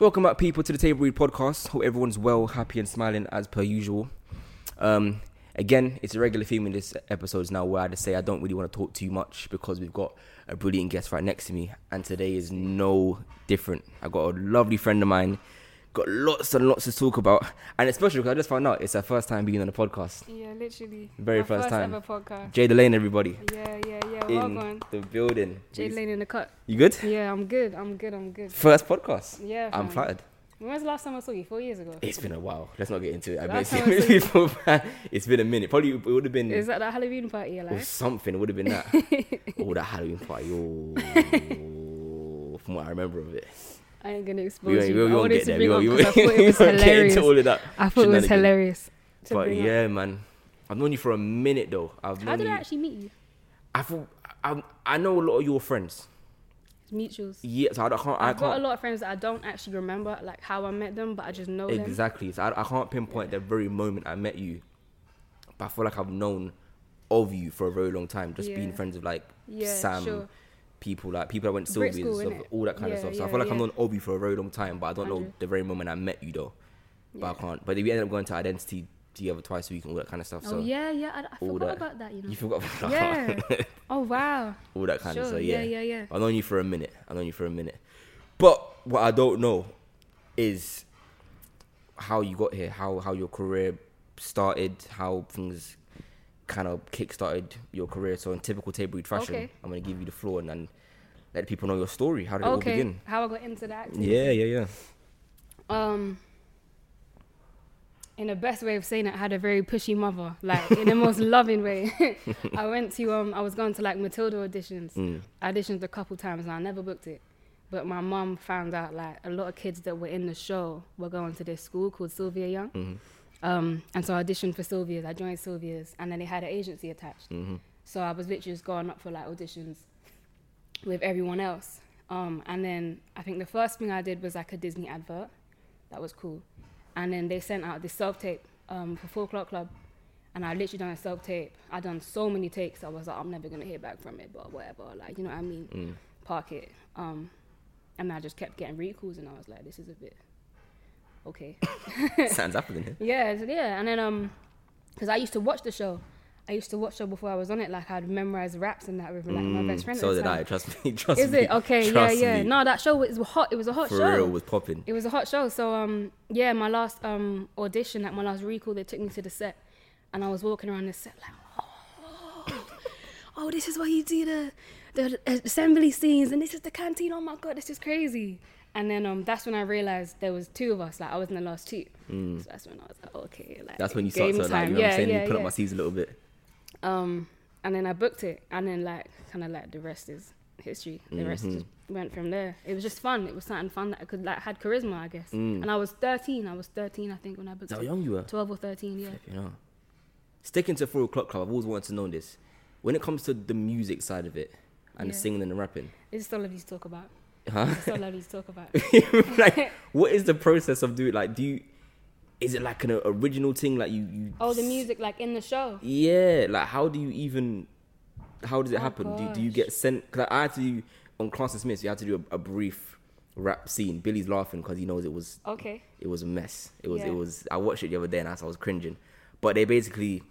Welcome back, people, to the Table Read podcast. Hope everyone's well, happy, and smiling as per usual. Um, again, it's a regular theme in this episode now where I just say I don't really want to talk too much because we've got a brilliant guest right next to me, and today is no different. I got a lovely friend of mine, got lots and lots to talk about, and especially because I just found out it's her first time being on the podcast. Yeah, literally. Very My first time. ever podcast. Jade Alleyne, everybody, Yeah, yeah, yeah. in Welcome. the building. Jade Alleyne in the cut. You good? Yeah, I'm good. I'm good. I'm good. First podcast. Yeah. I'm flattered. When was the last time I saw you? Four years ago. It's been a while. Let's not get into it. I Last bet time I saw before, it's been a minute. Probably it would have been Is that that Halloween party you or like? something. It would have been that. oh, that Halloween party. Oh, from what I remember of it. I ain't gonna We expose won't, you. we I won't get to there. We won't, we I thought it was won't get hilarious. into all of that. I thought it was hilarious. But bring up. yeah, man, I've known you for a minute though. I've How did you. I actually meet you? I thought I, I know a lot of your friends. Mutuals. Yeah, so I, can't. I I've got a lot of friends that I don't actually remember like how I met them, but I just know them. exactly. So I, I can't pinpoint the very moment I met you, but I feel like I've known of you for a very long time. Just being friends with like Yeah, Sam, sure. People like people that went to Sylvia's, school, stuff, innit? all that kind of stuff. So I yeah, feel like I've yeah. known of for a very long time, but I don't know the very moment I met you though. But I can't. But we ended up going to identity together twice a week and all that kind of stuff. Oh so yeah, yeah. I, I forgot that- about that. You know. you forgot about Yeah. oh wow. all that kind sure. of stuff. yeah, Yeah, yeah, yeah. I've known you for a minute. I've known you for a minute. But what I don't know is how you got here, how how your career started, how things kind of kick-started your career. So in typical table read fashion, Okay. I'm gonna give you the floor and then let people know your story. How did it all begin? How I got into that? Yeah, yeah, yeah. um in the best way of saying it, I had a very pushy mother, like in the most loving way. I went to um I was going to like Matilda auditions. Mm. I auditioned a couple times and I never booked it. But my mom found out like a lot of kids that were in the show were going to this school called Sylvia Young. Mhm. Um, and so I auditioned for Sylvia's. I joined Sylvia's, and then they had an agency attached. hmm So I was literally just going up for like auditions with everyone else. Um, and then I think the first thing I did was like a Disney advert. That was cool. And then they sent out this self tape um, for Four O'Clock Club. And I literally done a self tape. I done so many takes. I was like, I'm never gonna hear back from it, but whatever. Like, you know what I mean? Mm. Park it. Um, and I just kept getting recalls, and I was like, this is a bit okay. Sounds happening here. Yeah, yeah, and then um, because I used to watch the show. I used to watch show before I was on it. Like I'd memorize raps and that with like my best friend. Mm, So at the did I. Trust me. Trust Is me. Is it okay? Yeah, yeah. me. No, that show was hot. It was a hot For show. real, was popping. It was a hot show. So um, yeah, my last um audition, like my last recall, they took me to the set, and I was walking around the set like, oh, oh, this is where you do the the assembly scenes, and this is the canteen. Oh my god, this is crazy. And then um, that's when I realized there was two of us. Like I was in the last two. So that's when I was like, okay, like Mm. That's when you start game to like, time. you know what I'm saying? yeah, you put yeah. up my sleeves a little bit. Um, and then I booked it, and then like kind of like the rest is history. The rest Mhm. just went from there. It was just fun. It was something fun that I could like had charisma, I guess. Mm. And I was 13. I was 13, I think, when I booked how it. young you were? 12 or 13, yeah. You know. Sticking to four o'clock club, I've always wanted to know this. When it comes to the music side of it and the singing and the rapping, It's so lovely to talk about. Huh? It's so lovely to talk about. like, what is the process of doing? Like, do you? Is it like an original thing? Like you? you Oh, the music, like in the show. Yeah. Like, how do you even? How does it Oh, happen? Do, do you get sent? Because I had to do on Class Dismissed. You had to do a, a brief rap scene. Billy's laughing because he knows it was Okay. it was a mess. It was Yeah. it was. I watched it the other day and I was cringing. But they basically,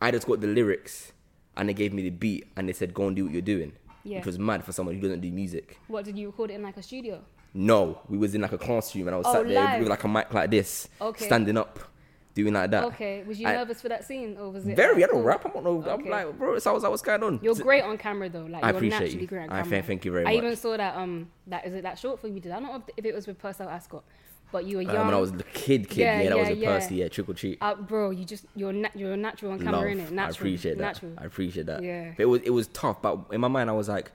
I just got the lyrics and they gave me the beat and they said go and do what you're doing, Yeah. which was mad for someone who doesn't do music. What did you record it in like a studio? No, we was in like a classroom and I was Oh, sat there live. with like a mic like this, Okay. standing up, doing like that. Okay. Was you I- nervous for that scene, or was it? Very, I don't cool? rap. I don't know. I'm like, bro, I was like, what's going on? You're So- great on camera though. Like I you're appreciate naturally you. great on I camera. thank- thank you very I much. I even saw that um that is it that short film you did. I don't know if, if it was with Percelle Ascott, but you were young. Um, when I was a kid, kid, Yeah, yeah, that was yeah, a yeah. Percy, yeah, trick or treat. Uh, bro, you just you're na- you're natural on camera, innit? Natural. I appreciate that. Natural. I appreciate that. Yeah. But it was it was tough, but in my mind I was like,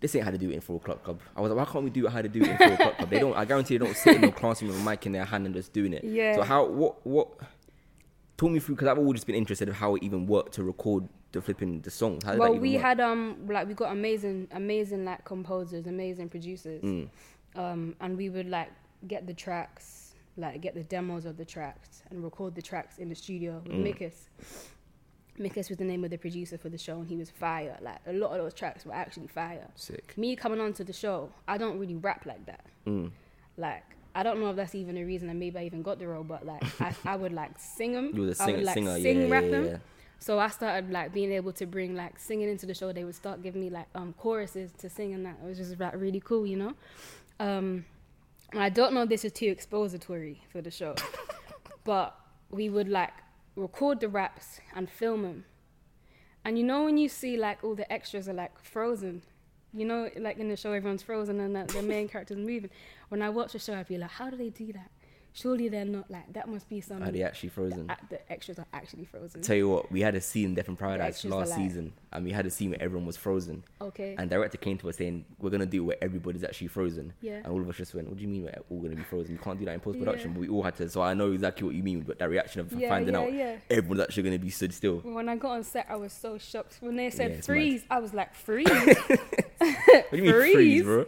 this ain't how to do it in four o'clock club. I was like, why can't we do it how to do it in four o'clock club? They don't. I guarantee they don't sit in the classroom with a mic in their hand and just doing it. Yeah. So how what what? Talk me through because I've always just been interested in how it even worked to record the flipping the songs. How did that Well, we work? had um like we got amazing amazing like composers, amazing producers, Mm. um and we would like get the tracks, like get the demos of the tracks and record the tracks in the studio with Mm. Mikus. Mikus was the name of the producer for the show, and he was fire. Like a lot of those tracks were actually fire. sick. Me coming onto the show, I don't really rap like that. Mm. Like I don't know if that's even a reason that maybe I even got the role, but like I, I would like sing them. You were the I singer, would like singer, sing yeah, rap yeah, them. yeah. So I started like being able to bring like singing into the show. They would start giving me like um choruses to sing, and that it was just like really cool, you know. Um, I don't know if this is too expository for the show, but we would like record the raps and film them. And you know when you see like all the extras are like frozen, you know, like in the show everyone's frozen and the, the main character's moving. When I watch the show, I'd be like, how do they do that? Surely they're not like that. Must be some. Are they actually frozen? the, the extras are actually frozen. Tell you what, we had a scene in Death in Paradise last like- season, and we had a scene where everyone was frozen. Okay. And director came to us saying, "We're gonna do it where everybody's actually frozen." Yeah. And all of us just went, "What do you mean we're all gonna be frozen? You can't do that in post production." Yeah. But we all had to. So I know exactly what you mean with that reaction of Yeah, finding yeah, out yeah. everyone's actually gonna be stood still. When I got on set, I was so shocked. When they said freeze, I was like, freeze? What do you mean freeze, Freeze? bro?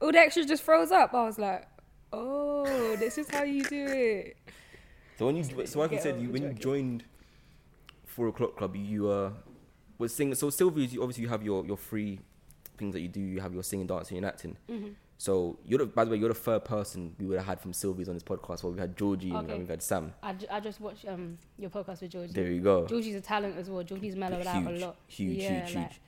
All the extras just froze up. I was like, oh, this is how you do it. So when you, so like I said, you when you joined Four O'clock Club, you uh was singing. So Sylvia, you obviously you have your your free things that you do. You have your singing, dancing, and acting. Mm-hmm. So you're the, by the way, you're the third person we would have had from Sylvia's on this podcast. Well, we had Georgie Okay. and we've had Sam. I, ju- I just watched um your podcast with Georgie. There you go. Georgie's a talent as well. Georgie's mellowed out a lot. huge, yeah, huge, like, huge.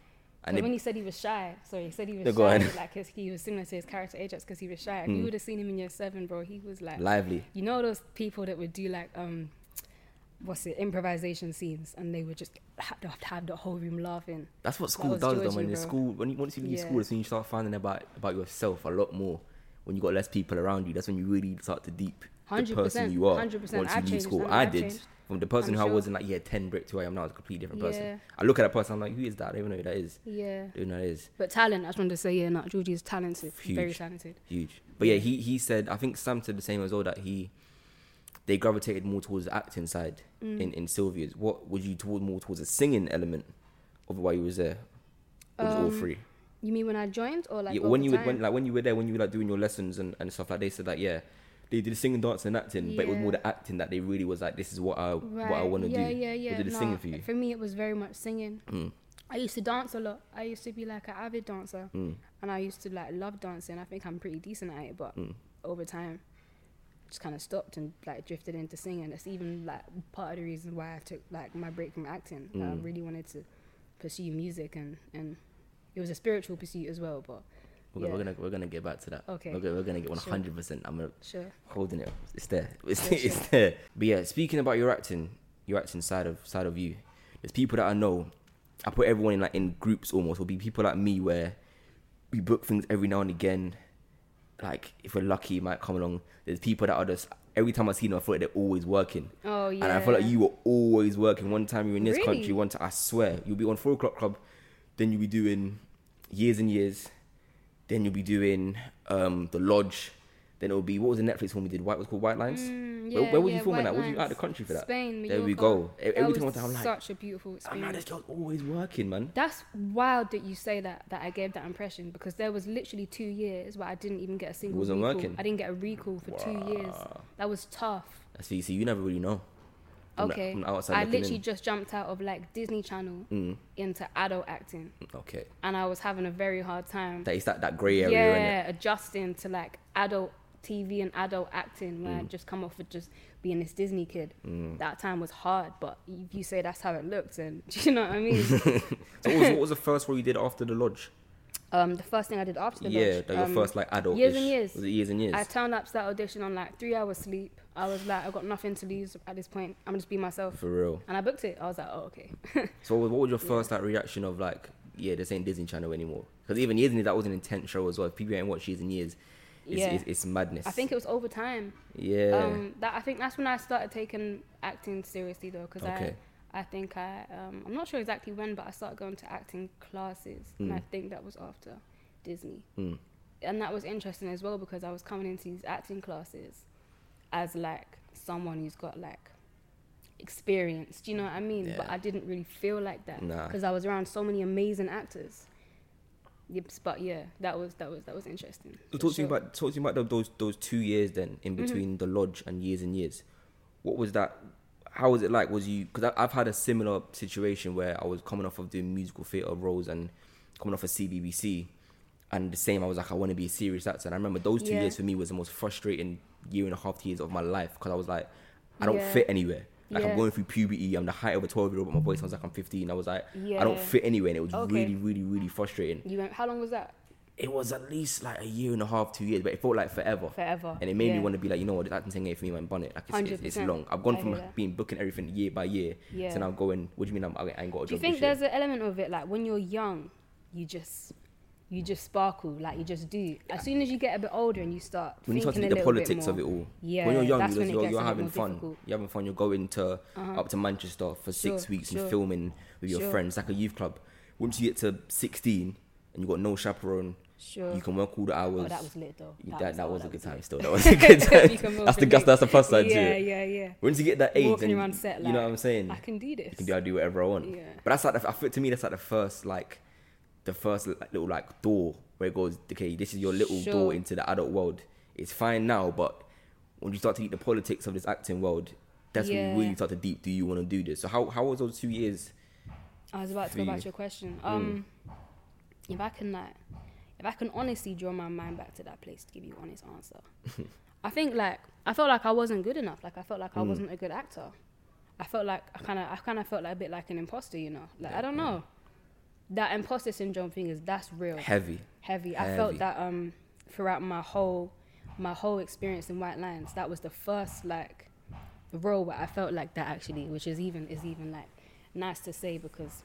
And And when he said he was shy, sorry, he said he was shy, like his, he was similar to his character Ajax because he was shy. If Mm. you would have seen him in year seven, bro, he was like, lively. you know those people that would do like um, what's it, improvisation scenes, and they would just have, to have the whole room laughing. That's what school was does, though. Georgie, When in bro. school, when you once you leave Yeah. school, that's when you start finding about about yourself a lot more. When you got less people around you, that's when you really start to deep the 100%, person you are. 100%. Once you I've leave school. I I've did. changed. From the person I'm who I was in like year ten brick to who I am now is a completely different person. Yeah. I look at that person, I'm like, who is that? I don't even know who that is. Yeah. I don't know who that is. But talent, I just wanted to say, yeah, no, Georgie is talented, Huge. very talented. Huge. But yeah, he he said I think Sam said the same as well that he they gravitated more towards the acting side Mm. in, in Sylvia's. What would you toward more towards the singing element of why you was there? Or was it all Um, three? You mean when I joined or like yeah, when you time? when like when you were there, when you were like doing your lessons and, and stuff like they said like yeah, they did singing, dancing, and acting, but it was more the acting that they really was like this is what I what I want to yeah, do. Yeah, yeah, Or did the No, singing for you? For me, it was very much singing. Mm, I used to dance a lot. I used to be like an avid dancer, mm, and I used to like love dancing. I think I'm pretty decent at it, but mm. over time, just kind of stopped and like drifted into singing. That's even like part of the reason why I took like my break from acting. I Mm. really wanted to pursue music, and and it was a spiritual pursuit as well. But We're, gonna, we're gonna we're gonna get back to that. Okay. We're gonna, we're gonna get one hundred percent. I'm gonna sure, holding it. It's there. It's, Sure, it's sure. there. But yeah, speaking about your acting, your acting side of side of you, there's people that I know. I put everyone in like in groups almost. Will be people like me where we book things every now and again. Like if we're lucky, might come along. There's people that are just every time I see them, I feel like they're always working. oh yeah. And I feel like you were always working. One time you were in this Really? country, one time I swear you'll be on four o'clock club, then you'll be doing years and years, then you'll be doing um the lodge, then it'll be what was the Netflix one we did? White was called White Lines. Mm, where, yeah, where were yeah, you filming White that? Was you out of the country for that? Spain, There we go. That Every time I'm like, such a beautiful I'm experience. like, this girl's always working, man. That's wild that you say that. That I gave that impression because there was literally two years where I didn't even get a single. wasn't recall. working? I didn't get a recall for two years. That was tough. See, see, you never really know. From Okay, from the outside I literally in. just jumped out of like Disney Channel Mm, into adult acting, okay, and I was having a very hard time. that is that that grey area, yeah, adjusting to like adult TV and adult acting when I Mm. just come off of just being this Disney kid. That time was hard, but if you say that's how it looked, and you know what I mean. So what was, what was the first role you did after the lodge? um, the first thing I did after the yeah, lodge, that your um, first like adult. years and years. Was it years and years? I turned up to that audition on like three hours sleep. I was like, I've got nothing to lose at this point. I'm going to just be myself, For real. and I booked it. I was like, oh okay. So what was your first like reaction of like, yeah, this ain't Disney Channel anymore? Because even years and years, that was an intense show as well. If people ain't watched years and years, it's, Yeah. it's, it's madness. I think it was over time. Yeah. Um, that I think that's when I started taking acting seriously though, because Okay. I, I think I, um, I'm not sure exactly when, but I started going to acting classes, and I Mm. think that was after Disney, Mm. and that was interesting as well because I was coming into these acting classes as like someone who's got like experience. Do you know what I mean? But I didn't really feel like that Nah. because I was around so many amazing actors. Yep, but yeah, that was that was that was interesting. So talk to me about talk to me about tho- those those two years then in Mm-hmm. between the lodge and years and years. What was that? How was it like? Was you because I've had a similar situation where I was coming off of doing musical theatre roles and coming off of CBBC, and the same. I was like, I want to be a serious actor. And I remember those two Yeah. years for me was the most frustrating year and a half, two years of my life because I was like, I don't Yeah. fit anywhere. Like Yeah. I'm going through puberty. I'm the height of a 12 year old, but my voice sounds like I'm 15. I was like, I don't fit anywhere, and it was Okay. really, really, really frustrating. You went. How long was that? It was at least like a year and a half, two years, but it felt like forever. Forever. And it made me want to be like, you know what, acting thing ain't for me, man. Bun it. Like it's, it's, it's long. I've gone I from that. being booking everything year by year Yeah. to now going. What do you mean? I'm, I ain't got a job. Do you think there's an element of it like when you're young, you just you just sparkle like you just do. As soon as you get a bit older and you start when you start to the politics of it all. Yeah, when you're young, you're, when you're, you're having fun. difficult. You're having fun. You're going to Uh-huh. up to Manchester for six Sure, weeks sure. and filming with your Sure. friends, like a youth club. Once you get to 16 and you've got no chaperone, Sure. you can work all the hours. Oh, that was lit though. You- that, that, oh, was a good time. Still, that was a good time. You that's the that's, that's the plus side yeah, to it. Yeah, yeah, Once you get that age, Walking then around you, you know what I'm saying. I can do this. I can do, I do whatever I want. Yeah. But that's like I feel to me that's like the first like the first little like door where it goes. Okay, this is your little door into the adult world. It's fine now, but when you start to eat the politics of this acting world, that's when you really start to deep. Do you want to do this? So how how was those two years? I was about to go back to your question. Mm. Um, if I can like, if I can honestly draw my mind back to that place to give you an honest answer, I think like I felt like I wasn't good enough. Like I felt like I Mm. wasn't a good actor. I felt like I kind of I kind of felt like a bit like an imposter. You know, like I don't know. That imposter syndrome thing is that's real Heavy. heavy. I felt that um throughout my whole my whole experience in White Lines. That was the first like role where I felt like that actually, which is even is even like nice to say because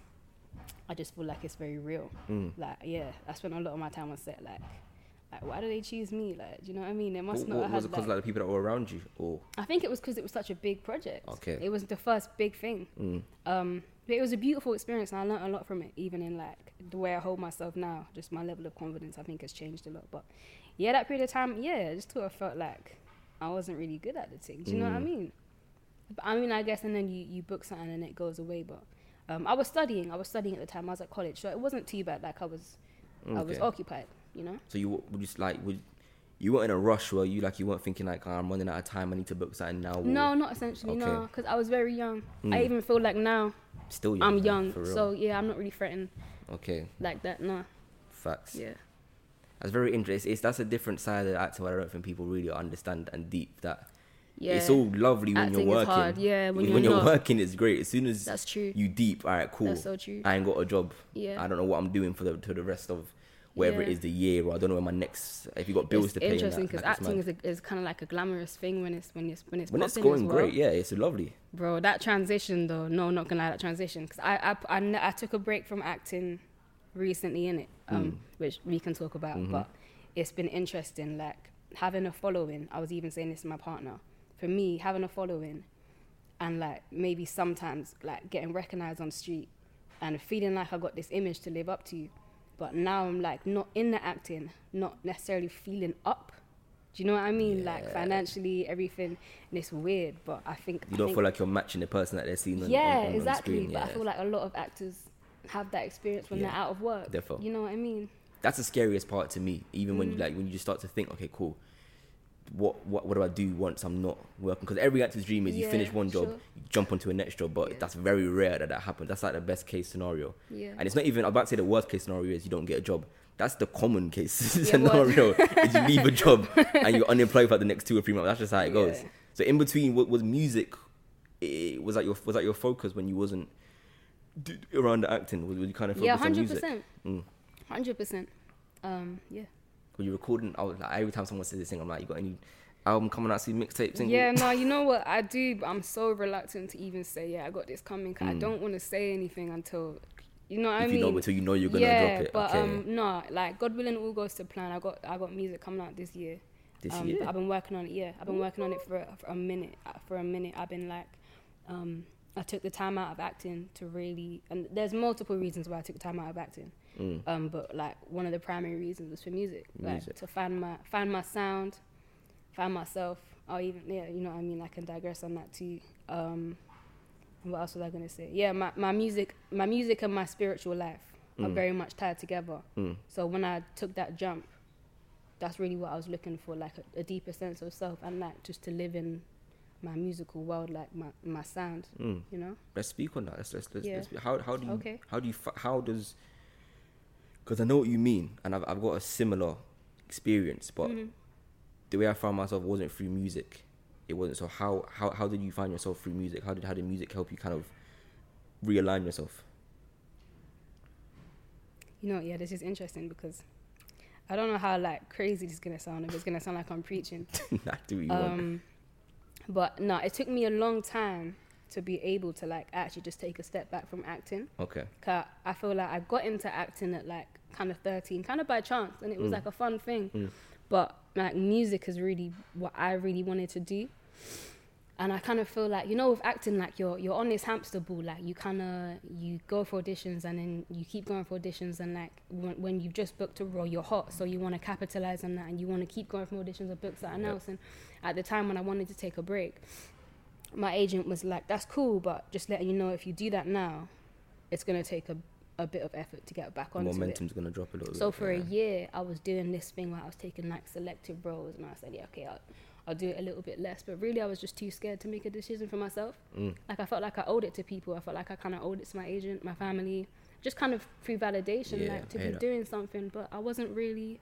I just feel like it's very real. Mm. Like yeah, I spent a lot of my time on set. Like, like why do they choose me? Like, do you know what I mean? It must What, not what, have was it because like, like the people that were around you, or I think it was because it was such a big project. Okay. It was the first big thing. mm, Um, it was a beautiful experience, and I learned a lot from it. Even in like the way I hold myself now, just my level of confidence, I think has changed a lot. But yeah, that period of time, yeah, I just sort of felt like I wasn't really good at the thing. Do you know what I Mm. mean? But I mean, I guess, and then you you book something and it goes away. But um, I was studying. I was studying at the time. I was at college, so it wasn't too bad. Like I was, I was occupied. You know. so you would just like would you weren't in a rush were you like you weren't thinking like oh, I'm running out of time. I need to book something now. or No, not essentially. No, because I was very young. I Mm. even feel like now still young, I'm young. So yeah, I'm not really threatened okay, like that. No. facts. Yeah. That's very interesting. It's, that's a different side of the acting I don't think people really understand and deep that Yeah. it's all lovely when Acting you're working. hard, yeah, when when you're you're not. working, it's great. As soon as That's true. you deep, all right, cool. That's so true. I ain't got a job. Yeah. I don't know what I'm doing for the to the rest of whatever it Yeah. is the year, or I don't know when my next. If you got bills it's to pay, interesting because like, acting is, a, is kind of like a glamorous thing when it's when it's when it's when it's going well. great, yeah, it's lovely. bro. That transition though, no, not gonna lie, that transition because I, I I I took a break from acting recently in it, um, Mm. which we can talk about, Mhm. but it's been interesting, like having a following. I was even saying this to my partner. For me, having a following, and like maybe sometimes like getting recognized on the street, and feeling like I got this image to live up to, but now I'm like not in the acting, not necessarily feeling up. Do you know what I mean? Like financially, everything, and it's weird. But I think You I don't think- feel like you're matching the person that they're seeing on, yeah, on, on, exactly. screen. but Yeah. I feel like a lot of actors have that experience when they're out of work. defo. You know what I mean? that's the scariest part to me. Even when you Mm. like when you just start to think, okay, cool. What what what do I do once I'm not working? Because every actor's dream is you Yeah, finish one job, sure. you jump onto a next job, but Yeah. that's very rare that that happens. That's like the best case scenario. Yeah. And it's not even I'm about to say the worst case scenario is you don't get a job. That's the common case Yeah, scenario. is you leave a job and you're unemployed for like the next two or three months. That's just how it goes. So in between, what was music? It, was that your was that your focus when you wasn't around the acting? Was, was you kind of focused on music? Yeah, hundred percent, Mm. hundred percent. Um, yeah. Were you recording? I was like every time someone says this thing, I'm like, you got any album coming out? See mixtape single? Yeah, no, you know what I do, but I'm so reluctant to even say, yeah, I got this coming. 'cause I Mm. don't want to say anything until, you know what If I mean. you know until you know you're gonna yeah, drop it. but okay. um, no, like God willing, all goes to plan. I got I got music coming out this year. this um, year. I've been working on it. Yeah, I've been working on it for a, for a minute. uh, For a minute, I've been like, um, I took the time out of acting to really, and there's multiple reasons why I took time out of acting. Mm. Um, but like one of the primary reasons was for music, like to find my find my sound, find myself. Or even yeah, you know what I mean. I can digress on that too. Um, what else was I gonna say? Yeah, my, my music, my music and my spiritual life are Mm. very much tied together. Mm. So when I took that jump, that's really what I was looking for, like a, a deeper sense of self and like just to live in my musical world, like my my sound, Mm. you know. Let's speak on that. Let's let's, let's, Yeah. let's how how do you Okay. how do you how does because I know what you mean and I've I've got a similar experience, but Mhm. the way I found myself wasn't through music. It wasn't. So how how how did you find yourself through music? How did how did music help you kind of realign yourself? You know, yeah, this is interesting because I don't know how like crazy this is gonna sound. If it's gonna sound like I'm preaching, nah, do what you want. um, but no, it took me a long time to be able to like actually just take a step back from acting. Okay. Cause I feel like I got into acting at like kind of 13, kind of by chance, and it was Mm. like a fun thing. Mm. But like music is really what I really wanted to do. And I kind of feel like you know with acting like you're you're on this hamster ball like you kind of you go for auditions and then you keep going for auditions and like when, when you've just booked a role you're hot so you want to capitalize on that and you want to keep going for auditions or book something Yep. else and at the time when I wanted to take a break my agent was like that's cool but just letting you know if you do that now it's going to take a, a bit of effort to get back onto it Momentum's gonna drop a little bit. so bit. for a year, I was doing this thing where I was taking like selective roles, and I said, yeah, okay, I'll, I'll do it a little bit less. But really, I was just too scared to make a decision for myself. Mm. Like I felt like I owed it to people. I felt like I kind of owed it to my agent, my family, just kind of through validation, Yeah, like to be that. doing something. But I wasn't really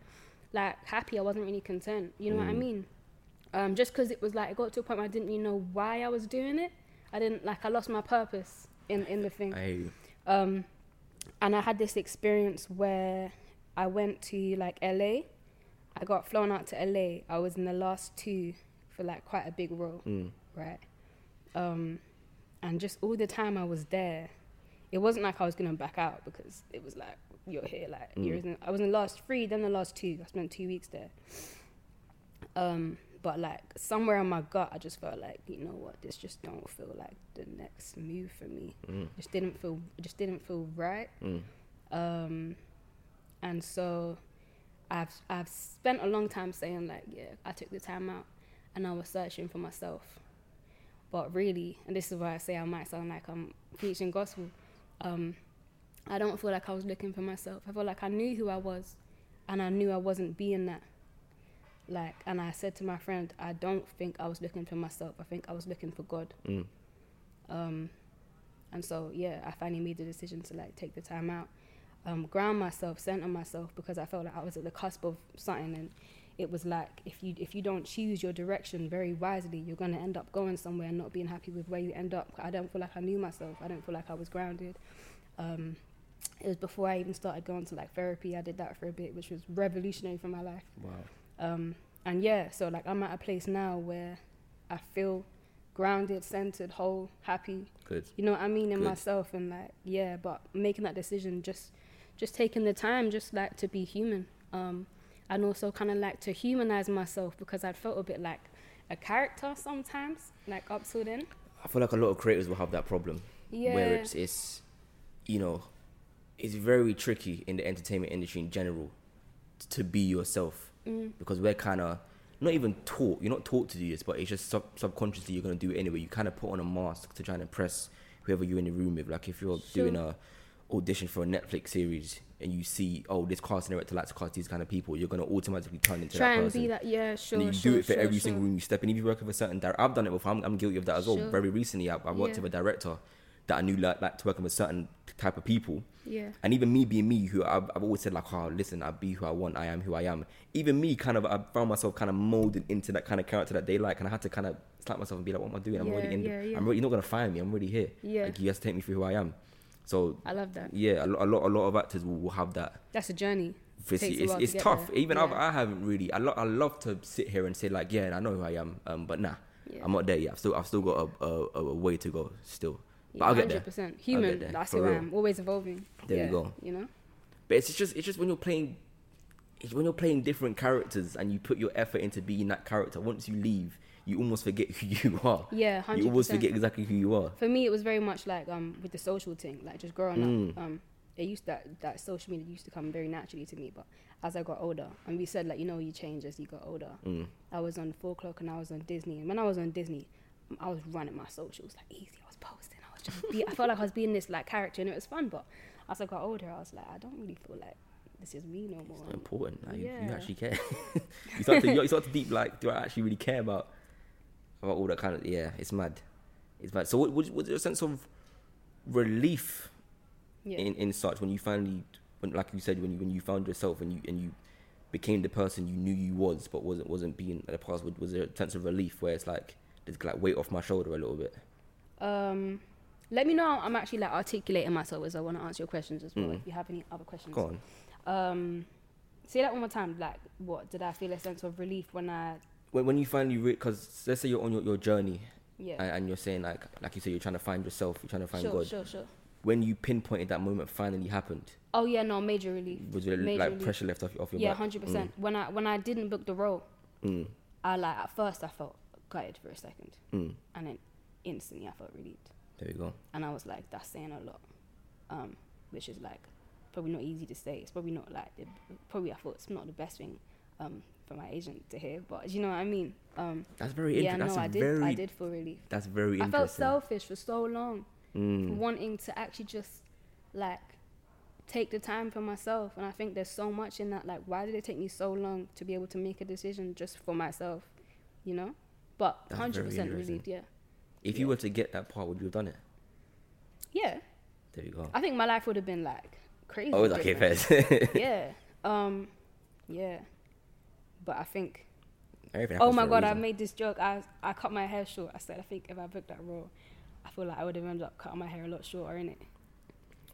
like happy. I wasn't really content. You know what I Mm. mean? Um, just because it was like it got to a point where I didn't really know why I was doing it. I didn't like I lost my purpose in in the thing. I. Um, and I had this experience where I went to like LA. I got flown out to LA. I was in the last two for like quite a big role, Mm. right? Um, and just all the time I was there, it wasn't like I was gonna back out because it was like you're here, like Mm. you're in, I was in the last three, then the last two. I spent two weeks there. Um, but like somewhere in my gut, I just felt like you know what, this just don't feel like the next move for me. Mm. just didn't feel just didn't feel right. Mm. um and so i've i've spent a long time saying like yeah i took the time out and i was searching for myself. But really and this is why i say i might sound like i'm preaching gospel um i don't feel like i was looking for myself. I felt like i knew who i was and i knew i wasn't being that like and i said to my friend i don't think i was looking for myself i think i was looking for god Mm. um, and so yeah, I finally made the decision to like take the time out, um, ground myself, center myself because I felt like I was at the cusp of something, and it was like if you if you don't choose your direction very wisely, you're gonna end up going somewhere and not being happy with where you end up. I don't feel like I knew myself. I don't feel like I was grounded. Um, it was before I even started going to like therapy. I did that for a bit, which was revolutionary for my life. Wow. Um, and yeah, so like I'm at a place now where I feel grounded, centered, whole, happy. Good. You know what I mean in Good. myself and like yeah, but making that decision just just taking the time just like to be human. Um and also kind of like to humanize myself because I felt a bit like a character sometimes, like up till then. I feel like a lot of creators will have that problem. Yeah. Where it's it's you know, it's very tricky in the entertainment industry in general to be yourself Mm. because we're kind of not even taught. You're not taught to do this, but it's just sub- subconsciously you're gonna do it anyway. You kind of put on a mask to try and impress whoever you're in the room with. Like if you're Sure. doing a audition for a Netflix series and you see, oh, this casting director likes to cast these kind of people, you're gonna automatically turn into Try that and person. be that yeah, sure. and you sure, do it for sure, every sure. single room you step in. If you work with a certain director, I've done it before. I'm, I'm guilty of that as well. Very recently, I, I worked Yeah. with a director that I knew like, like to work with certain type of people. Yeah. And even me being me, who I've, I've always said like, oh, listen, I'll be who I want. I am who I am. Even me, kind of, I found myself kind of molded into that kind of character that they like, and I had to kind of slap myself and be like, what am I doing? I'm Yeah, already in. yeah, yeah. I'm really not gonna find me. I'm already here. Yeah. Like you have to take me for who I am. So I love that. yeah, a lot, a lot, a lot of actors will, will have that. That's a journey. It's, Takes a it's, to tough. there. Even I've, I haven't really. I, lo- I love to sit here and say like, yeah, I know who I am. Um, but nah, Yeah. I'm not there yet. I've still, I've still got a, a, a way to go still. But I'll get there. percent human. there, That's who I real. am. Always evolving. There you go. You know. But it's just, it's just when you're playing, it's when you're playing different characters and you put your effort into being that character. Once you leave, you almost forget who you are. Yeah, hundred You almost forget exactly who you are. For me, it was very much like um with the social thing, like just growing Mm. up. Um, it used that that social media used to come very naturally to me, but as I got older, and we said like you know you change as you got older. Mm. I was on four o'clock and I was on Disney, and when I was on Disney, I was running my socials like easy. I was posting. I be, I felt like I was being this like character, and it was fun. But as I got older, I was like, I don't really feel like this is me no more. It's not important. Like, you, you actually care. you start to you start to deep like, do I actually really care about about all that kind of? Yeah, it's mad. It's mad. So, what was, was there a sense of relief Yeah. in, in such when you finally, when like you said, when you when you found yourself and you and you became the person you knew you was, but wasn't wasn't being at the past? Was, was there a sense of relief where it's like there's like weight off my shoulder a little bit? Um, let me know. I'm actually like articulating myself as I want to answer your questions as well. Mm. If you have any other questions, Go on. Um, say that one more time. Like, what did I feel a sense of relief when I? When when you finally because let's say you're on your, your journey Yeah. and, and you're saying like like you said you're trying to find yourself, you're trying to find sure, God. sure, sure. When you pinpointed that moment finally happened, Oh yeah, no, major relief. was there Major like relief. pressure left off, off your Yeah, back? hundred percent. When I when I didn't book the role, Mm, I like at first I felt gutted for a second, mm. and then instantly I felt relieved, There we go. and I was like, that's saying a lot, um, which is like probably not easy to say. It's probably not like the, probably I thought it's not the best thing um, for my agent to hear, but you know what I mean. Um, That's very yeah, no, I did. very I did feel relief. that's very I felt selfish for so long, Mm. wanting to actually just like take the time for myself, and I think there's so much in that. Like, why did it take me so long to be able to make a decision just for myself? You know, but That's 100% relieved. Yeah, If Yeah. you were to get that part, would you have done it? yeah. There you go. I think my life would have been like crazy. Oh, okay, fair. yeah, um, yeah. But I think Oh my god, I made this joke. I I cut my hair short. I said I think if I booked that role, I feel like I would have ended up cutting my hair a lot shorter in it.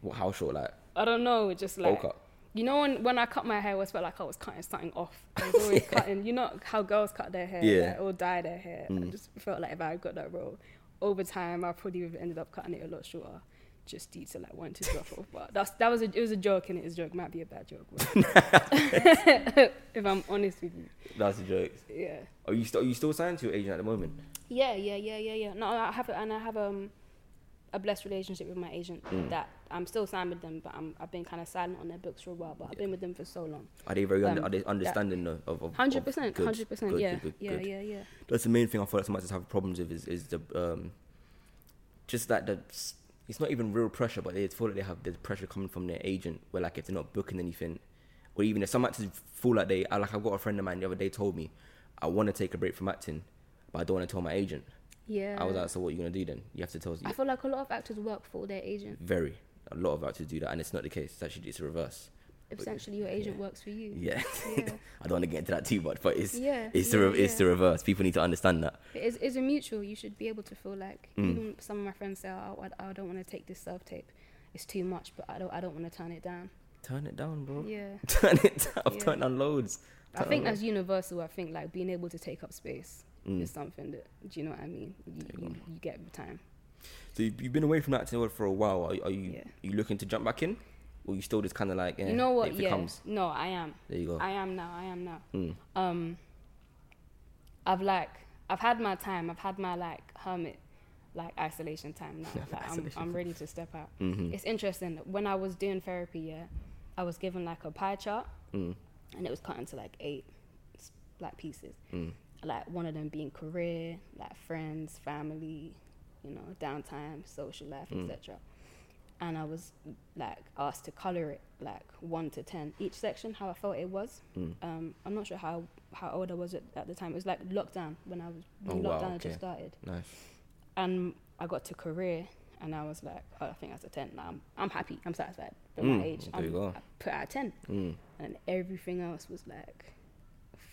What, how short? Like I don't know, just like bowl cut. You know when when I cut my hair, I felt like I was cutting something off. I was always cutting. You know how girls cut their hair, Yeah. like, or dye their hair. I Mm. just felt like if I got that role, over time I probably would have ended up cutting it a lot shorter. Just due to like wanting to drop off, but that's that was a it was a joke and it is a joke. Might be a bad joke, if I'm honest with you, That's a joke. yeah. Are you still are you still signed to your agent at the moment? Yeah, yeah, yeah, yeah, yeah. No, I have, and I have um, a blessed relationship with my agent Mm. that I'm still signed with them, but I'm, I've been kind of silent on their books for a while. But I've been with them for so long. Are they very under, Um, are they understanding though, of Hundred percent, hundred percent. Yeah, good, good, yeah, good. yeah, yeah. That's the main thing I feel like some artists have problems with is, is the um, just that the it's not even real pressure, but they feel like they have the pressure coming from their agent. Where like if they're not booking anything, or even if some actors feel like they, like I've got a friend of mine the other day told me, I want to take a break from acting, but I don't want to tell my agent. Yeah. I was like, so what are you gonna do then? You have to tell. Us. I feel like a lot of actors work for their agent. Very a lot of actors do that, and it's not the case. It's actually it's the reverse. Essentially, your agent works for you. Yeah, Yeah. I don't want to get into that too much, but it's Yeah. it's yeah, the re- it's the reverse. People need to understand that. It's, it's a mutual. You should be able to feel like Mm. even some of my friends say, "Oh, I, I don't want to take this self tape. It's too much, but I don't I don't want to turn it down." Turn it down, bro. Yeah. Turn it down. I've Yeah. turned down loads. I think that's universal. I think like being able to take up space Mm. is something that do you know what I mean? You, you you, get with time. So you- you've been away from acting world for a while. Are, are you Yeah. are you looking to jump back in, or you still just kind of like eh, you know what? Yeah. comes, No, I am. there you go. I am now. I am now. Mm. Um, I've like I've had my time. I've had my like hermit, like isolation time now. Like, I'm I'm ready to step out. Mhm. It's interesting. When I was doing therapy, yeah, I was given like a pie chart, Mm. and it was cut into like eight like pieces. Mm. Like one of them being career, like friends, family, you know, downtime, social life, Mm. etc. And I was like asked to color it like one to ten each section, how I felt it was. Mm. Um, I'm not sure how how old I was at, at the time. It was like lockdown when I was when Oh, wow, lockdown had just started, Nice. and I got to career. And I was like, oh, I think that's a 10. Now I'm, I'm happy. I'm satisfied. For Mm, my age, there you I'm, go. I put out a 10 Mm. and everything else was like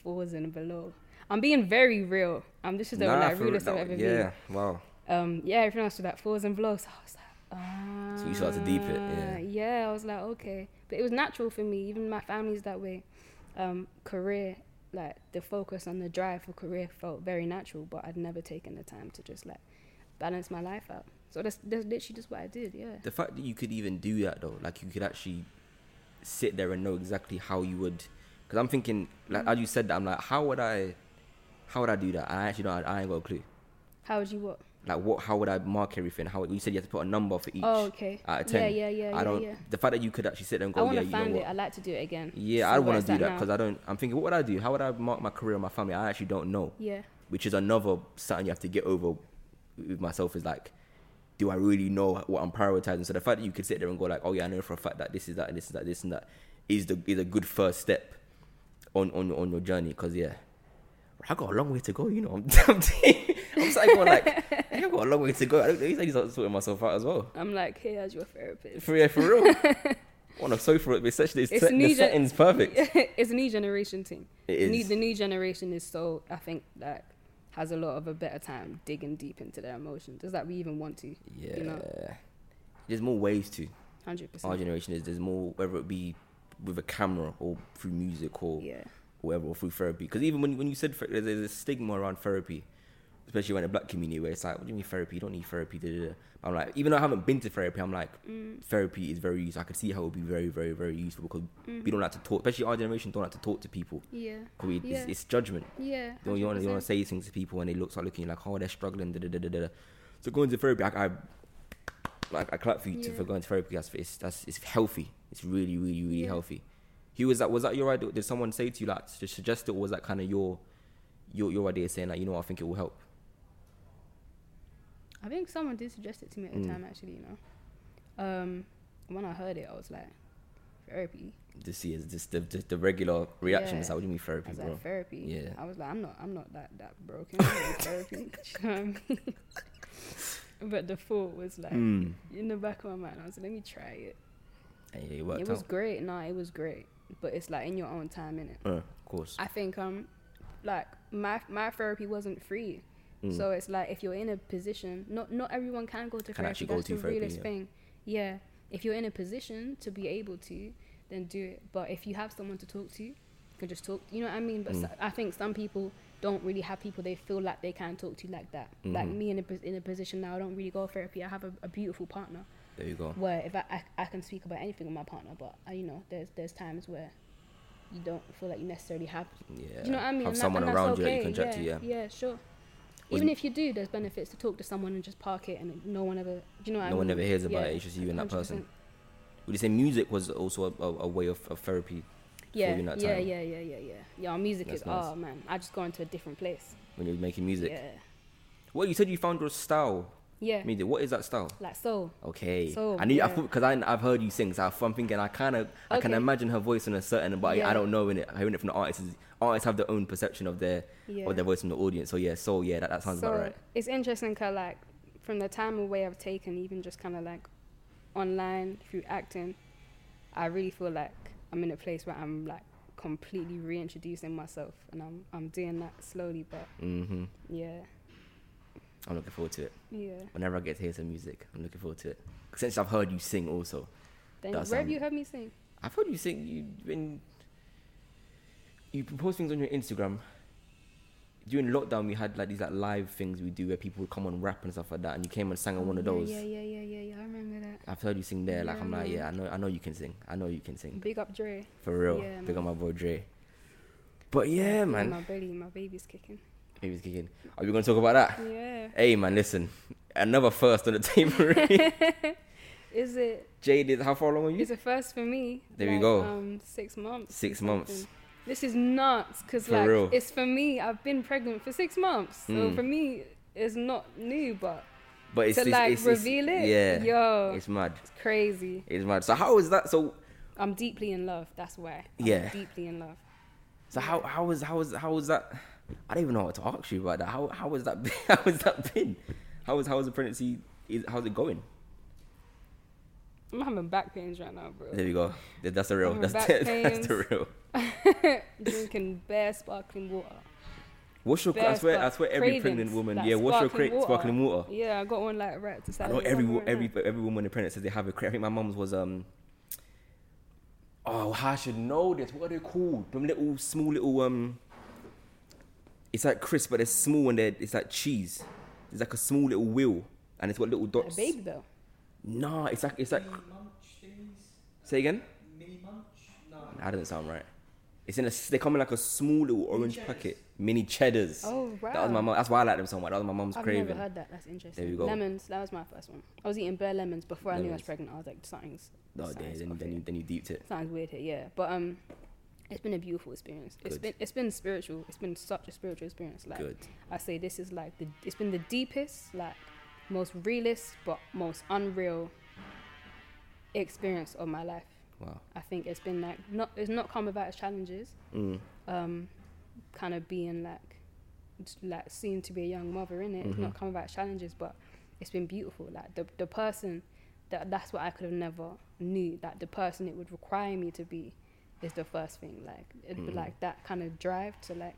fours and below. I'm being very real. Um, this is the Nah, like realest I've ever yeah. Wow. Um, yeah, everything else was like fours and below. So I was like, ah. So you started to deep it, yeah. Yeah, I was like, okay, but it was natural for me. Even my family's that way. Um, career, like the focus on the drive for career felt very natural, but I'd never taken the time to just like balance my life out. So that's that's literally just what I did. Yeah. The fact that you could even do that though, like you could actually sit there and know exactly how you would. Because I'm thinking, like Mm. as you said that, I'm like, how would I, how would I do that? I actually don't. I ain't got a clue. How would you what? Like what? How would I mark everything? How you said you have to put a number for each Oh, okay. out of Yeah, ten. yeah, yeah, I yeah, don't. yeah. The fact that you could actually sit there and go, want yeah, you know find what? it. I'd like to do it again. Yeah, See I want to do that because I don't. I'm thinking, what would I do? How would I mark my career and my family? I actually don't know. Yeah. Which is another something you have to get over with myself. Is like, do I really know what I'm prioritizing? So the fact that you could sit there and go like, oh yeah, I know for a fact that this is that and this is that this and that is the is a good first step on on on your journey. Because yeah, I got a long way to go. You know, I'm I'm, I'm starting going like, I've got a long way to go. I don't know. Sorting myself out as well. I'm like, hey, as your therapist. For yeah, for real. on a sofa. It's actually it's It's set, the setting's perfect. it's a new generation thing. It The new, the new generation is so I think that has a lot of a better time digging deep into their emotions. Does that we even want to? Yeah. You know? There's more ways to. 100%. Our generation is there's more whether it be with a camera or through music or Yeah. Whatever or through therapy. Because even when when you said there's, there's a stigma around therapy, especially when the black community where it's like, what do you mean therapy? You don't need therapy. Da, da, da. I'm like, even though I haven't been to therapy, I'm like, Mm. therapy is very useful. I can see how it would be very, very, very useful because we don't like to talk, especially our generation don't like to talk to people. Yeah. we, Yeah. it's, it's judgment. Yeah. You, you want to you want to say things to people and they look start looking like, oh, they're struggling. Da, da, da, da, da. So going to therapy, I, I like I clap for you to, Yeah. for going to therapy. That's it's that's it's healthy. It's really, really, really Yeah. healthy. Who was that? Was that your idea? Did someone say to you like to suggest it, or was that kind of your your your idea saying like, you know, I think it will help? I think someone did suggest it to me at the Mm. time. Actually, you know. Um, when I heard it, I was like, therapy. This is just the, just the regular reaction. Yeah. Is like, what do you mean I therapy, was bro? like, therapy. Yeah. I was like, I'm not, I'm not that that broken. I therapy. You know what I mean? but the thought was like Mm. in the back of my mind. I was like, let me try it. And yeah, it worked it was out. great. No, it was great. But it's like in your own time, innit? Uh, of course. I think um, like my my therapy wasn't free. Mm. So it's like if you're in a position, not not everyone can go to Can therapy. actually go That's to the therapy, realest yeah. thing. Yeah, if you're in a position to be able to, then do it. But if you have someone to talk to, you can just talk. You know what I mean? But Mm. so, I think some people don't really have people they feel like they can talk to like that. Like Mhm. me in a in a position now, I don't really go to therapy. I have a, a beautiful partner There you go. where if I, I I can speak about anything with my partner, but I, you know, there's there's times where you don't feel like you necessarily have Yeah. do you know what I mean? Have And someone and that's around you that okay. you can chat to. Yeah. Yeah, sure. Was Even if you do, there's benefits to talk to someone and just park it, and no one ever. Do you know what I No one ever hears about Yeah, it. It's just you and that person. Would you say music was also a, a, a way of, of therapy Yeah, that yeah, time? yeah, yeah, yeah, yeah. Yeah, our music That's is nice. oh man, I just go into a different place. when you're making music? Yeah, Well, you said you found your style. Yeah, Music. What is that style? like soul. Okay. So, I need. I yeah. thought because I I've heard you sing, so I'm thinking I kind of I can imagine her voice in a certain, but I, I don't know in it. Hearing it from the artists, artists have their own perception of their Yeah. of their voice from the audience. So yeah, so yeah, that, that sounds so about right. it's interesting, cause like from the time away I've taken, even just kind of like online through acting, I really feel like I'm in a place where I'm like completely reintroducing myself, and I'm I'm doing that slowly, but hmm yeah, I'm looking forward to it. yeah. Whenever I get to hear some music, I'm looking forward to it. Since I've heard you sing, also, That where have um, you heard me sing? I've heard you sing. You've been you post things on your Instagram. During lockdown, we had like these like live things we do where people would come on rap and stuff like that, and you came and sang on one of those. Yeah, yeah, yeah, yeah, yeah. I remember that. I've heard you sing there. Like Yeah, I'm like, yeah, I know, I know you can sing. I know you can sing Big up Dre. for real. Yeah, Big up my boy Dre. But yeah, man, My baby, my baby's kicking. Baby's kicking. Are we gonna talk about that? Yeah. Hey, man, listen, another first on the table. Is it? Jade, how far along are you? It's a first for me. There we go. Um, six months. Six months. This is nuts because like real. it's for me. I've been pregnant for six months, so Mm. for me it's not new. But But it's to it's, like it's, it's- reveal it, Yeah, yo, it's mad. it's crazy. It's mad. So how is that? So I'm deeply in love. That's why. I'm Yeah. Deeply in love. So how how was how was how was that? I don't even know what to ask you about that. How how was that? been- How has that been? How was how was the pregnancy? Is, how's it going? I'm having back pains right now, bro. There you go. That's the real. That's the, that's the real. Drinking bare sparkling water. What's your? Bare I swear, I swear, every cravings, pregnant woman. like yeah. What's your sparkling cra- sparkling water? Yeah, I got one like right to I side. know every wo- every every woman in pregnant says they have a cra I think my mum's was um. Oh, I should know this. What are they called? Them little small little um. It's like crisp, but they're small and they're it's like cheese. It's like a small little wheel, and it's got little dots. A dots. baby though. Nah, it's like it's like. Mini? Say again. Mini munch? No. That doesn't sound right. It's in a. They come in like a small little orange cheddars. packet, mini cheddars. Oh wow. That was my mum. That's why I like them so much. That was my mum's I've craving. never heard that. That's interesting. There we go. Lemons. That was my first one. I was eating bare lemons before I knew I was pregnant. I was like, something's. No, then, something's then, off then you then you deeped it. Sounds weird here. Yeah, but um, it's been a beautiful experience. It's been it's been spiritual. It's been such a spiritual experience. Like Good. I say, this is like the. It's been the deepest, like most realist, but most unreal experience of my life. Wow. I think it's been like not. It's not come about as challenges. Mm. um, kind of being like, like soon to be a young mother in it. It's Mhm. not come without challenges, but it's been beautiful. Like the the person that that's what I could have never knew that the person it would require me to be is the first thing. Like it'd be Mm. like that kind of drive to like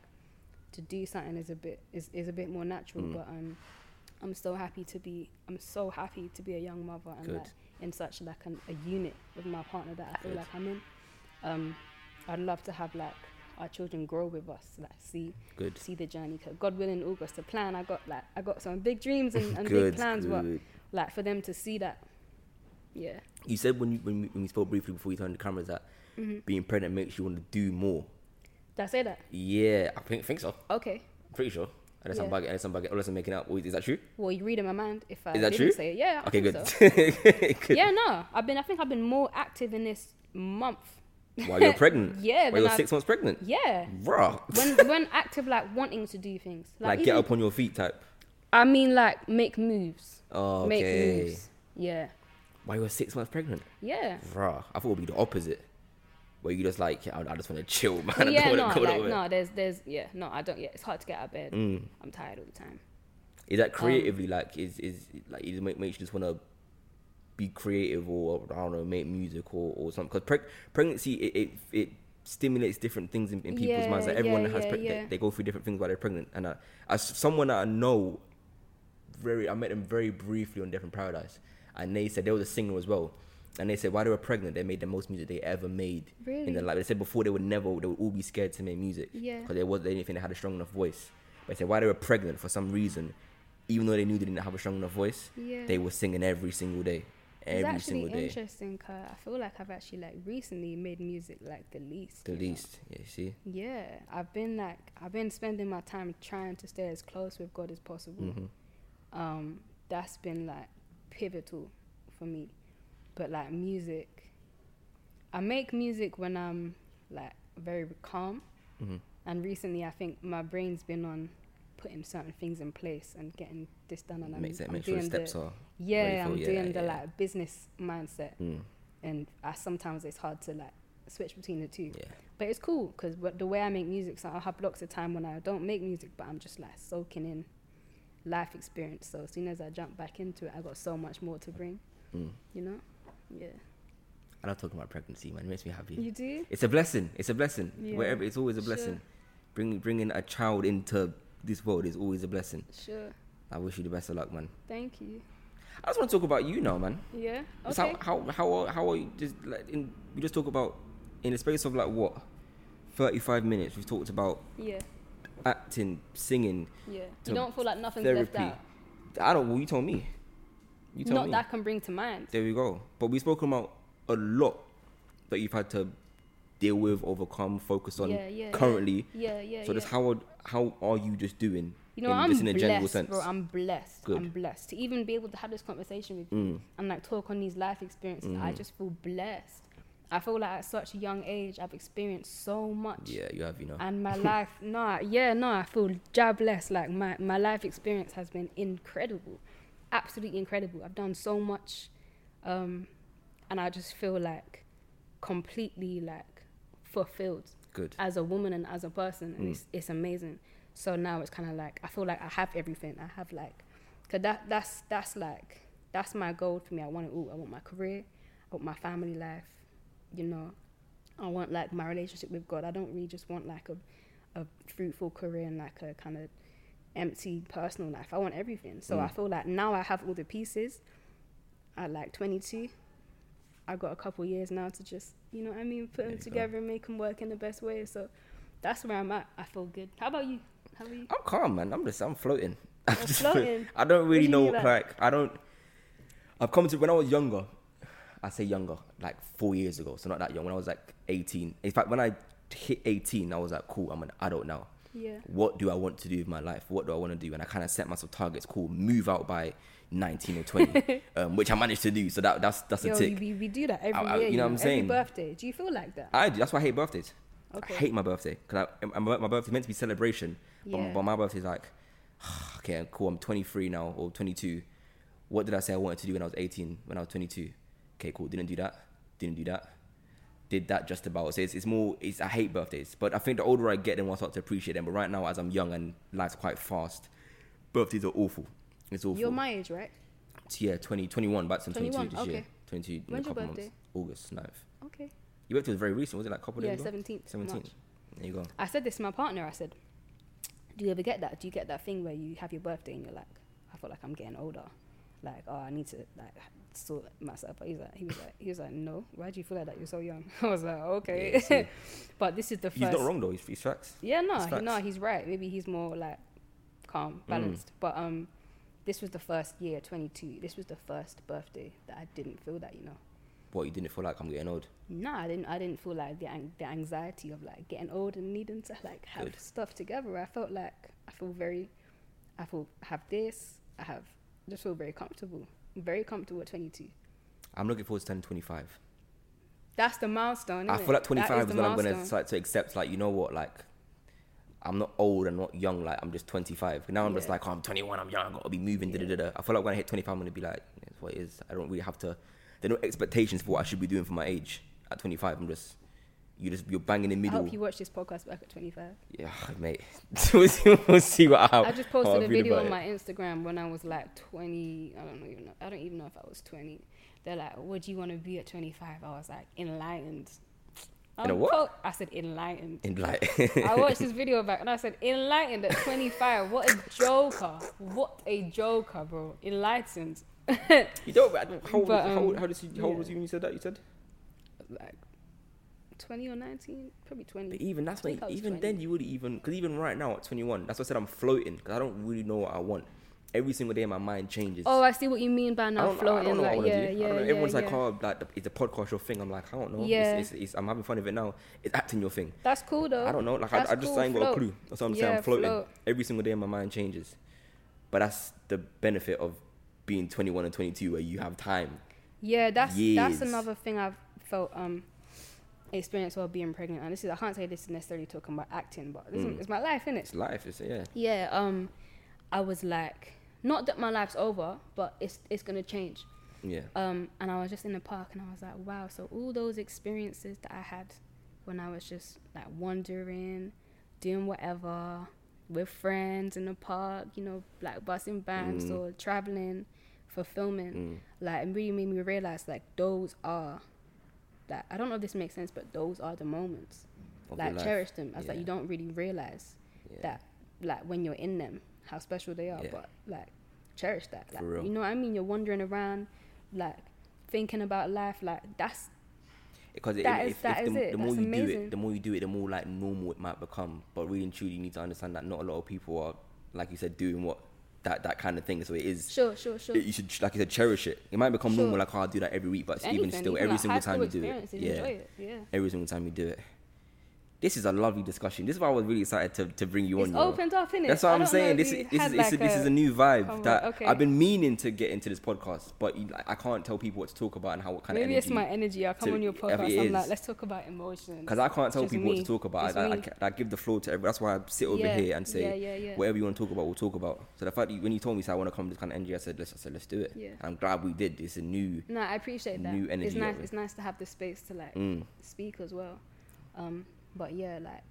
to do something is a bit is, is a bit more natural. Mm. But um, I'm so happy to be I'm so happy to be a young mother and Good. like in such like an, a unit with my partner that I feel Good. like I'm in. Um, I'd love to have like our children grow with us, like see Good. see the journey. 'Cause God willing, August, the plan I got like I got some big dreams and, and big plans, but like for them to see that, yeah. You said when you when we, when we spoke briefly before you turned the cameras that Mm-hmm. being pregnant makes you want to do more. Did I say that? Yeah, I think think so. Okay. Pretty sure. Unless I'm Yeah. bugging, unless I'm bugging, unless I'm making up. Is that true? Well, you read in my mind if I Is that didn't true? say it. Yeah. I okay, think good. So. good. Yeah, no. I've been. I think I've been more active in this month. While you're pregnant. Yeah, While you're I- six months pregnant. Yeah. Bruh. When when active, like wanting to do things. like Like, get up on your feet type. I mean, like make moves. Oh, Make okay. moves. Yeah. While you're six months pregnant. Yeah. Bruh. I thought it would be the opposite. Where you just like, I, I just want to chill, man. Yeah, no, like no, there's there's yeah, no, I don't. Yeah, it's hard to get out of bed. Mm. I'm tired all the time. Is Um, that creatively like is is like it make makes you just want to be creative or I don't know make music or, or something because preg- pregnancy it, it it stimulates different things in, in people's Yeah, minds. Like everyone yeah, has yeah, yeah. They, they go through different things while they're pregnant. And I, as someone that I know, very I met them very briefly on Death in Paradise, and they said they was a singer as well. And they said while they were pregnant, they made the most music they ever made in their life. They said before they would never, they would all be scared to make music Yeah. because there wasn't anything that had a strong enough voice. But they said while they were pregnant, for some reason, even though they knew they didn't have a strong enough voice, Yeah. they were singing every single day, it's every actually single day. interesting because I feel like I've actually like recently made music like the least. The you know? least, yeah. you See, Yeah, I've been like I've been spending my time trying to stay as close with God as possible. Mhm. Um, that's been like pivotal for me. But like music, I make music when I'm like very calm. Mhm. And recently, I think my brain's been on putting certain things in place and getting this done. And I'm, it I'm make sure the doing steps the, are. yeah, I'm yeah, doing the yeah. like business mindset, Mm, and I, sometimes it's hard to like switch between the two. yeah, But it's cool because the way I make music, so I'll have blocks of time when I don't make music, but I'm just like soaking in life experience. So as soon as I jump back into it, I got so much more to bring. mm. You know? Yeah. I love talking about pregnancy, man. It makes me happy. You do? It's a blessing. It's a blessing. Yeah, Wherever, it's always a sure. blessing. Bring, bringing a child into this world is always a blessing. Sure. I wish you the best of luck, man. Thank you. I just want to talk about you now, man. Yeah. Okay. How, how how are, how are you just like in we just talk about in the space of like what thirty five minutes we've talked about Yeah. acting, singing, Yeah. You don't feel like nothing's therapy. left out. I don't. Well, you told me. You told Not me. that I can bring to mind. There we go. But we've spoken about a lot that you've had to deal with, overcome, focus on Yeah, yeah, currently. Yeah, yeah. so yeah. just how are, how are you just doing? You know, in, I'm just in a general blessed, sense. bro. I'm blessed. Good. I'm blessed to even be able to have this conversation with you Mm. and like talk on these life experiences. I Mhm. just feel blessed. I feel like at such a young age, I've experienced so much. yeah, you have. You know. And my life, no, yeah, no, I feel job blessed. Like my, my life experience has been incredible, absolutely incredible. I've done so much, um, and I just feel like completely like fulfilled Good. as a woman and as a person and Mm. it's, it's amazing. So now it's kind of like i feel like i have everything. I have like because that that's that's like that's my goal for me. I want it all. I want my career. I want my family life you know. I want like my relationship with god. I don't really just want like a, a fruitful career and like a kind of empty personal life i want everything so i Mm. feel like now i have all the pieces at like 22 i got a couple years now to just you know what i mean put There them you go. together and make them work in the best way so that's where i'm at i feel good how about you how about you I'm calm, man. I'm just I'm floating. I'm just floating? I don't really do know by like I don't. I've come to when I was younger. I say younger, like four years ago, so not that young. When I was like 18. In fact, when I hit 18, I was like, cool. I'm an adult now. Yeah What do I want to do with my life? What do I want to do? And I kind of set myself targets. Cool, move out by 19 or 20, um, which I managed to do. So that that's that's a Yo, tick. we, we do that every I- I- year you know what I'm saying? every birthday do you feel like that I do. That's why I hate birthdays. Okay. I hate my birthday because my, my birthday's meant to be celebration, but, Yeah. but my birthday's like, okay, cool. I'm 23 now or 22. What did I say I wanted to do when I was 18? When I was 22, okay, cool. Didn't do that. Didn't do that. Did that just about. So it's, it's more. It's I hate birthdays, but I think the older I get, then I start to appreciate them. But right now, as I'm young and life's quite fast, birthdays are awful. It's awful. you're my age right yeah, 20, 21, back to 22 21, this year. okay. 22 in a When's your couple birthday? months. August 9th. Okay. Your birthday was very recent, was it like a couple Yeah, days ago? seventeenth. 17th. There you go. I said this to my partner. I said, "Do you ever get that? Do you get that thing where you have your birthday and you're like, I feel like I'm getting older, like oh I need to like sort myself." But he's like, he was like, he was like, no. Why do you feel like that? You're so young. I was like, okay. Yeah, but this is the first. He's not wrong though, he's, he's facts. Yeah, no, It's he, facts. no, he's right. Maybe he's more like calm, Mm. balanced. But um, this was the first year, 22. This was the first birthday that I didn't feel that, you know. What, you didn't feel like I'm getting old? No, I didn't. I didn't feel like the ang- the anxiety of like getting old and needing to like have Good. stuff together. I felt like I feel very, I feel have this. I have just feel very comfortable. I'm very comfortable at 22. I'm looking forward to turning 25. That's the milestone. I feel like That 25 is, the when I'm going to milestone. start to accept, like, you know what, like, I'm not old and not young, like, I'm just 25. Now I'm just like, oh, I'm 21, I'm young, i got to be moving, da da da da. I feel like when I hit 25, I'm going to be like, it's what it is. I don't really have to, there are no expectations for what I should be doing for my age. At 25, I'm just, you just, you're banging in the I middle. hope you watch this podcast back at 25. Yeah, mate. we'll, see, what I I just posted a video on it. my Instagram when I was like 20. I don't know even know. I don't even know if I was 20. They're like, "What do you want to be at 25?" I was like, "Enlightened." In a Um, what? po- I said enlightened. Like, I watched this video back and I said, enlightened at 25. What a joker. What a joker, bro. Enlightened. you don't, I how, old, But, how, old, um, how, did you, how old yeah. was you when you said that? You said? like 20 or 19? Probably 20. But even that's I I was even 20. then you would even because even right now at 21, that's what I said I'm floating because I don't really know what I want. Every single day my mind changes. Oh, I see what you mean by I now I floating. don't know what I like, want yeah, do. I yeah, don't know. yeah, Everyone's like, yeah. oh, like the, it's a podcast your thing. I'm like, I don't know. Yeah. It's, it's, it's, I'm having fun with it now. It's acting your thing. That's cool though. I don't know. Like That's I, I just cool, ain't got a clue. That's what I'm saying. I'm floating. float. Every single day my mind changes. But that's the benefit of being 21 and 22 where you have time. Yeah, that's Years. that's another thing I've felt um experience while being pregnant. And this is I can't say this is necessarily talking about acting, but this Mm. is, it's my life, innit? It's life. It's yeah. Yeah, um I was like not that my life's over, but it's it's gonna change. Yeah. Um and I was just in the park and I was like, wow, so all those experiences that I had when I was just like wandering, doing whatever with friends in the park, you know, like busting bands Mm. or traveling for filming Mm. like it really made me realize like those are that I don't know if this makes sense, but those are the moments. Of like cherish them as like you don't really realize Yeah. that like when you're in them how special they are, Yeah. but like cherish that. Like For real. you know what I mean? You're wandering around like thinking about life like that's Because That if, is- if, that if is the, it. the more That's you do it, the more you do it, the more like normal it might become. But really and truly, you need to understand that not a lot of people are, like you said, doing what that that kind of thing. So it is. sure, sure, sure. You should, like you said, cherish it. It might become Sure. normal, like oh, I'll do that every week, but even still, every single time you do it, yeah, it. Yeah. every single time you do it. This is a lovely discussion. This is why I was really excited to, to bring you It's on. you know. opened up, innit? That's what I I'm saying. This is this is, like, this is a a new vibe convo- that okay. I've been meaning to get into this podcast, but you, like, I can't tell people what to talk about and how what kind Maybe of it's my energy. I come to- on your podcast. I'm like, let's talk about emotions. Because I can't tell Just people what to talk about. It's I, I. I give the floor to everyone. That's why I sit over Yeah, here and say, yeah, yeah, yeah. whatever you want to talk about, we'll talk about. So the fact that you, when you told me, say, I want to come to this kind of energy, I said, let's, I said, let's do it. Yeah. And I'm glad we did. It's a new. No, I appreciate that. New energy It's nice. It's nice to have the space to like Mm, speak as well. Um, but yeah, like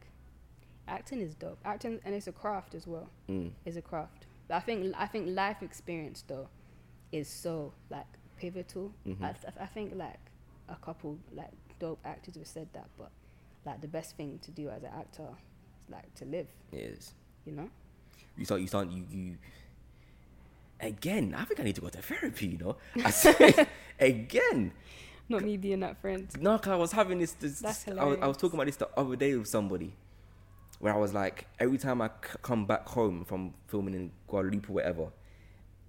acting is dope. Acting and it's a craft as well. mm, It's a craft. But I think I think life experience though is so like pivotal. Mhm. I, th- I think like a couple like dope actors have said that, but like the best thing to do as an actor is like to live. is. You know. You start, you start, you, you. Again, I think I need to go to therapy, you know? I said, again. Not me being that friend. No, 'cause I was having this. this That's I, was, I was talking about this the other day with somebody, where I was like, every time I c- come back home from filming in Guadeloupe or whatever,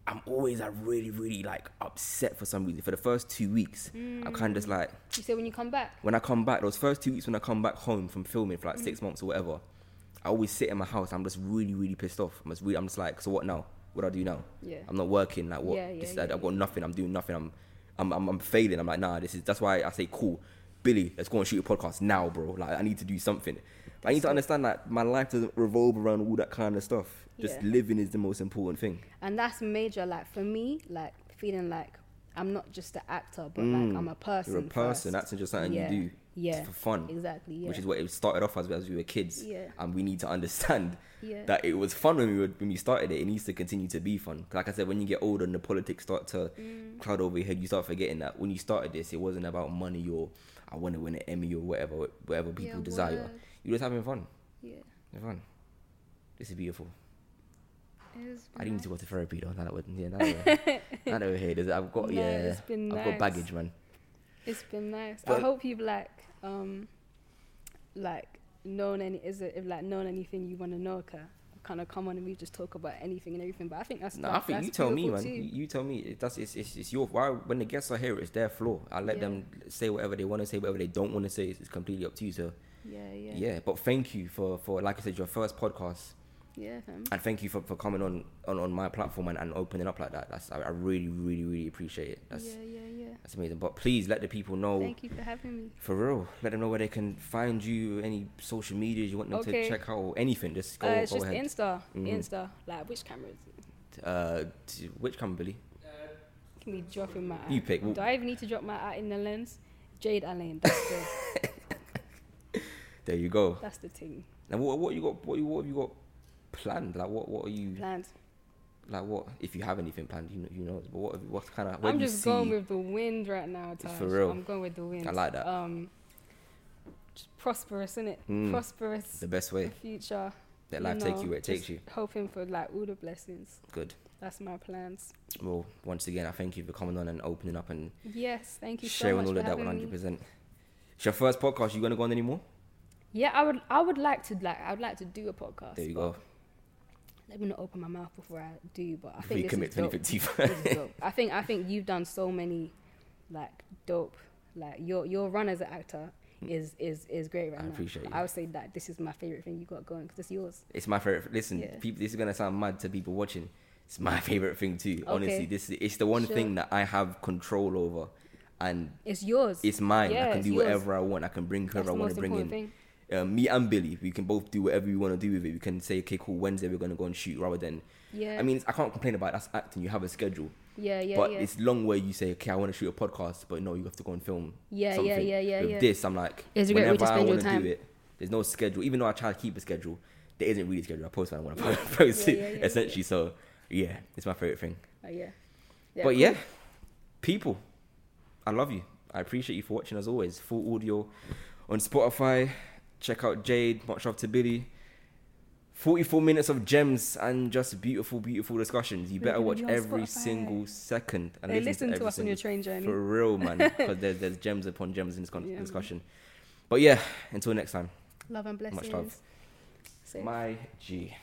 I'm always like really, really like upset for some reason. For the first two weeks, I'm kind of just mm. like, You say when you come back. when I come back, those first two weeks when I come back home from filming for like six mm. months or whatever, I always sit in my house. I'm just really, really pissed off. I'm just really, I'm just like, so what now? What do I do now? Yeah. I'm not working. Like what? Yeah, yeah, this, yeah, I've got nothing. I'm doing nothing. I'm, I'm, I'm, I'm failing. I'm like, nah. This is. That's why I say, cool, Billy. Let's go and shoot a podcast now, bro. Like I need to do something. But I need to understand that my life doesn't revolve around all that kind of stuff. Just Yeah. living is the most important thing. and that's major like for me like feeling like i'm not just an actor but Mm. like i'm a person You're a person. first. That's just something yeah you do. Yeah. for fun, Exactly. Yeah. which is what it started off as as we were kids. Yeah. And we need to understand yeah. that it was fun when we were, when we started it. It needs to continue to be fun. Like I said, when you get older and the politics start to Mm. cloud over your head, you start forgetting that when you started this, it wasn't about money or I want to win an Emmy or whatever, whatever people Yeah, desire. word. You're just having fun. Yeah. Having fun. This is beautiful. I been need to go nice. to therapy though. Now that we're, yeah, now that we're, now that we're here, I've got No, yeah, it's been I've nice. got baggage, man. It's been nice. But- I hope you've like um like known any is it if like known anything you want to know okay kind of come on and we just talk about anything and everything but I think that's No, I think you tell me, man. You, too. you tell me. It- That's it's, it's, it's your why when the guests are here, it's their floor. I let Yeah. them say whatever they want to say, whatever they don't want to say. It's, it's completely up to you. So yeah yeah. yeah but thank you for for like I said, your first podcast, yeah fam. and thank you for, for coming on, on on my platform and, and opening up like that. That's I, I really really really appreciate it. That's yeah yeah yeah that's amazing. But please let the people know. thank you for having me For real, let them know where they can find you. Any social medias you want them Okay. to check out, or anything. Just go, uh, it's go just ahead. Insta Mhm. Insta like which camera is it uh, t- which camera, Billy? can we drop in my You pick. do I even need to drop my eye in the lens Jade Alleyne There you go. that's the thing And what what you got? What what have you got planned? Like what what are you planned like? What if you have anything planned? You know, you know. But what what kind of? I'm just going with the wind right now, Tahj. For real. I'm going with the wind. I like that. Um, just prosperous, it? Mm. Prosperous the best way. future. Let you life take know, you where it takes you. Hoping for like all the blessings. Good. That's my plans. Well, once again, I thank you for coming on and opening up and Yes, thank you so sharing much all of that having one me. hundred percent. It's your first podcast. You gonna go on anymore? Yeah, I would. I would like to like. I would like to do a podcast. There you go. Let me not open my mouth before I do. But I Before you think commit this is dope. 2055. This is dope. I think. I think you've done so many, like dope. Like your your run as an actor hmm. is is is great right I now. appreciate you. I would say that this is my favorite thing you got going because it's yours. It's my favorite. Listen, Yeah. people. This is gonna sound mad to people watching. It's my favorite thing too. Okay. Honestly, this is, it's the one Sure. thing that I have control over, and It's yours. it's mine. Yeah, I can do yours. whatever I want. I can bring That's whoever I want to bring in. thing. Um, me and Billy, we can both do whatever we want to do with it. We can say, okay, cool, Wednesday we're gonna go and shoot, rather than. Yeah. I mean, I can't complain about it. that's acting. You have a schedule, yeah, yeah, but yeah. it's long where you say, okay, I want to shoot a podcast, but no, you have to go and film. yeah, something. yeah, yeah, yeah, With yeah. this, I'm like, It's a great way whenever to I spend your want to do it, there's no schedule. Even though I try to keep a schedule, there isn't really a schedule. I post when I want to post Yeah, it, yeah, yeah, essentially. So yeah, it's my favorite thing. Oh, yeah. but cool. yeah, people, I love you. I appreciate you for watching as always. Full audio on Spotify. Check out Jade. Much love to Billy. 44 minutes of gems and just beautiful, beautiful discussions. You better watch every Spotify. single second. And Hey, listen to every us on your train journey. For real, man. Because there's, there's gems upon gems in this con- Yeah, man. discussion. But yeah, until next time. Love and blessings. Much love. Safe. My G.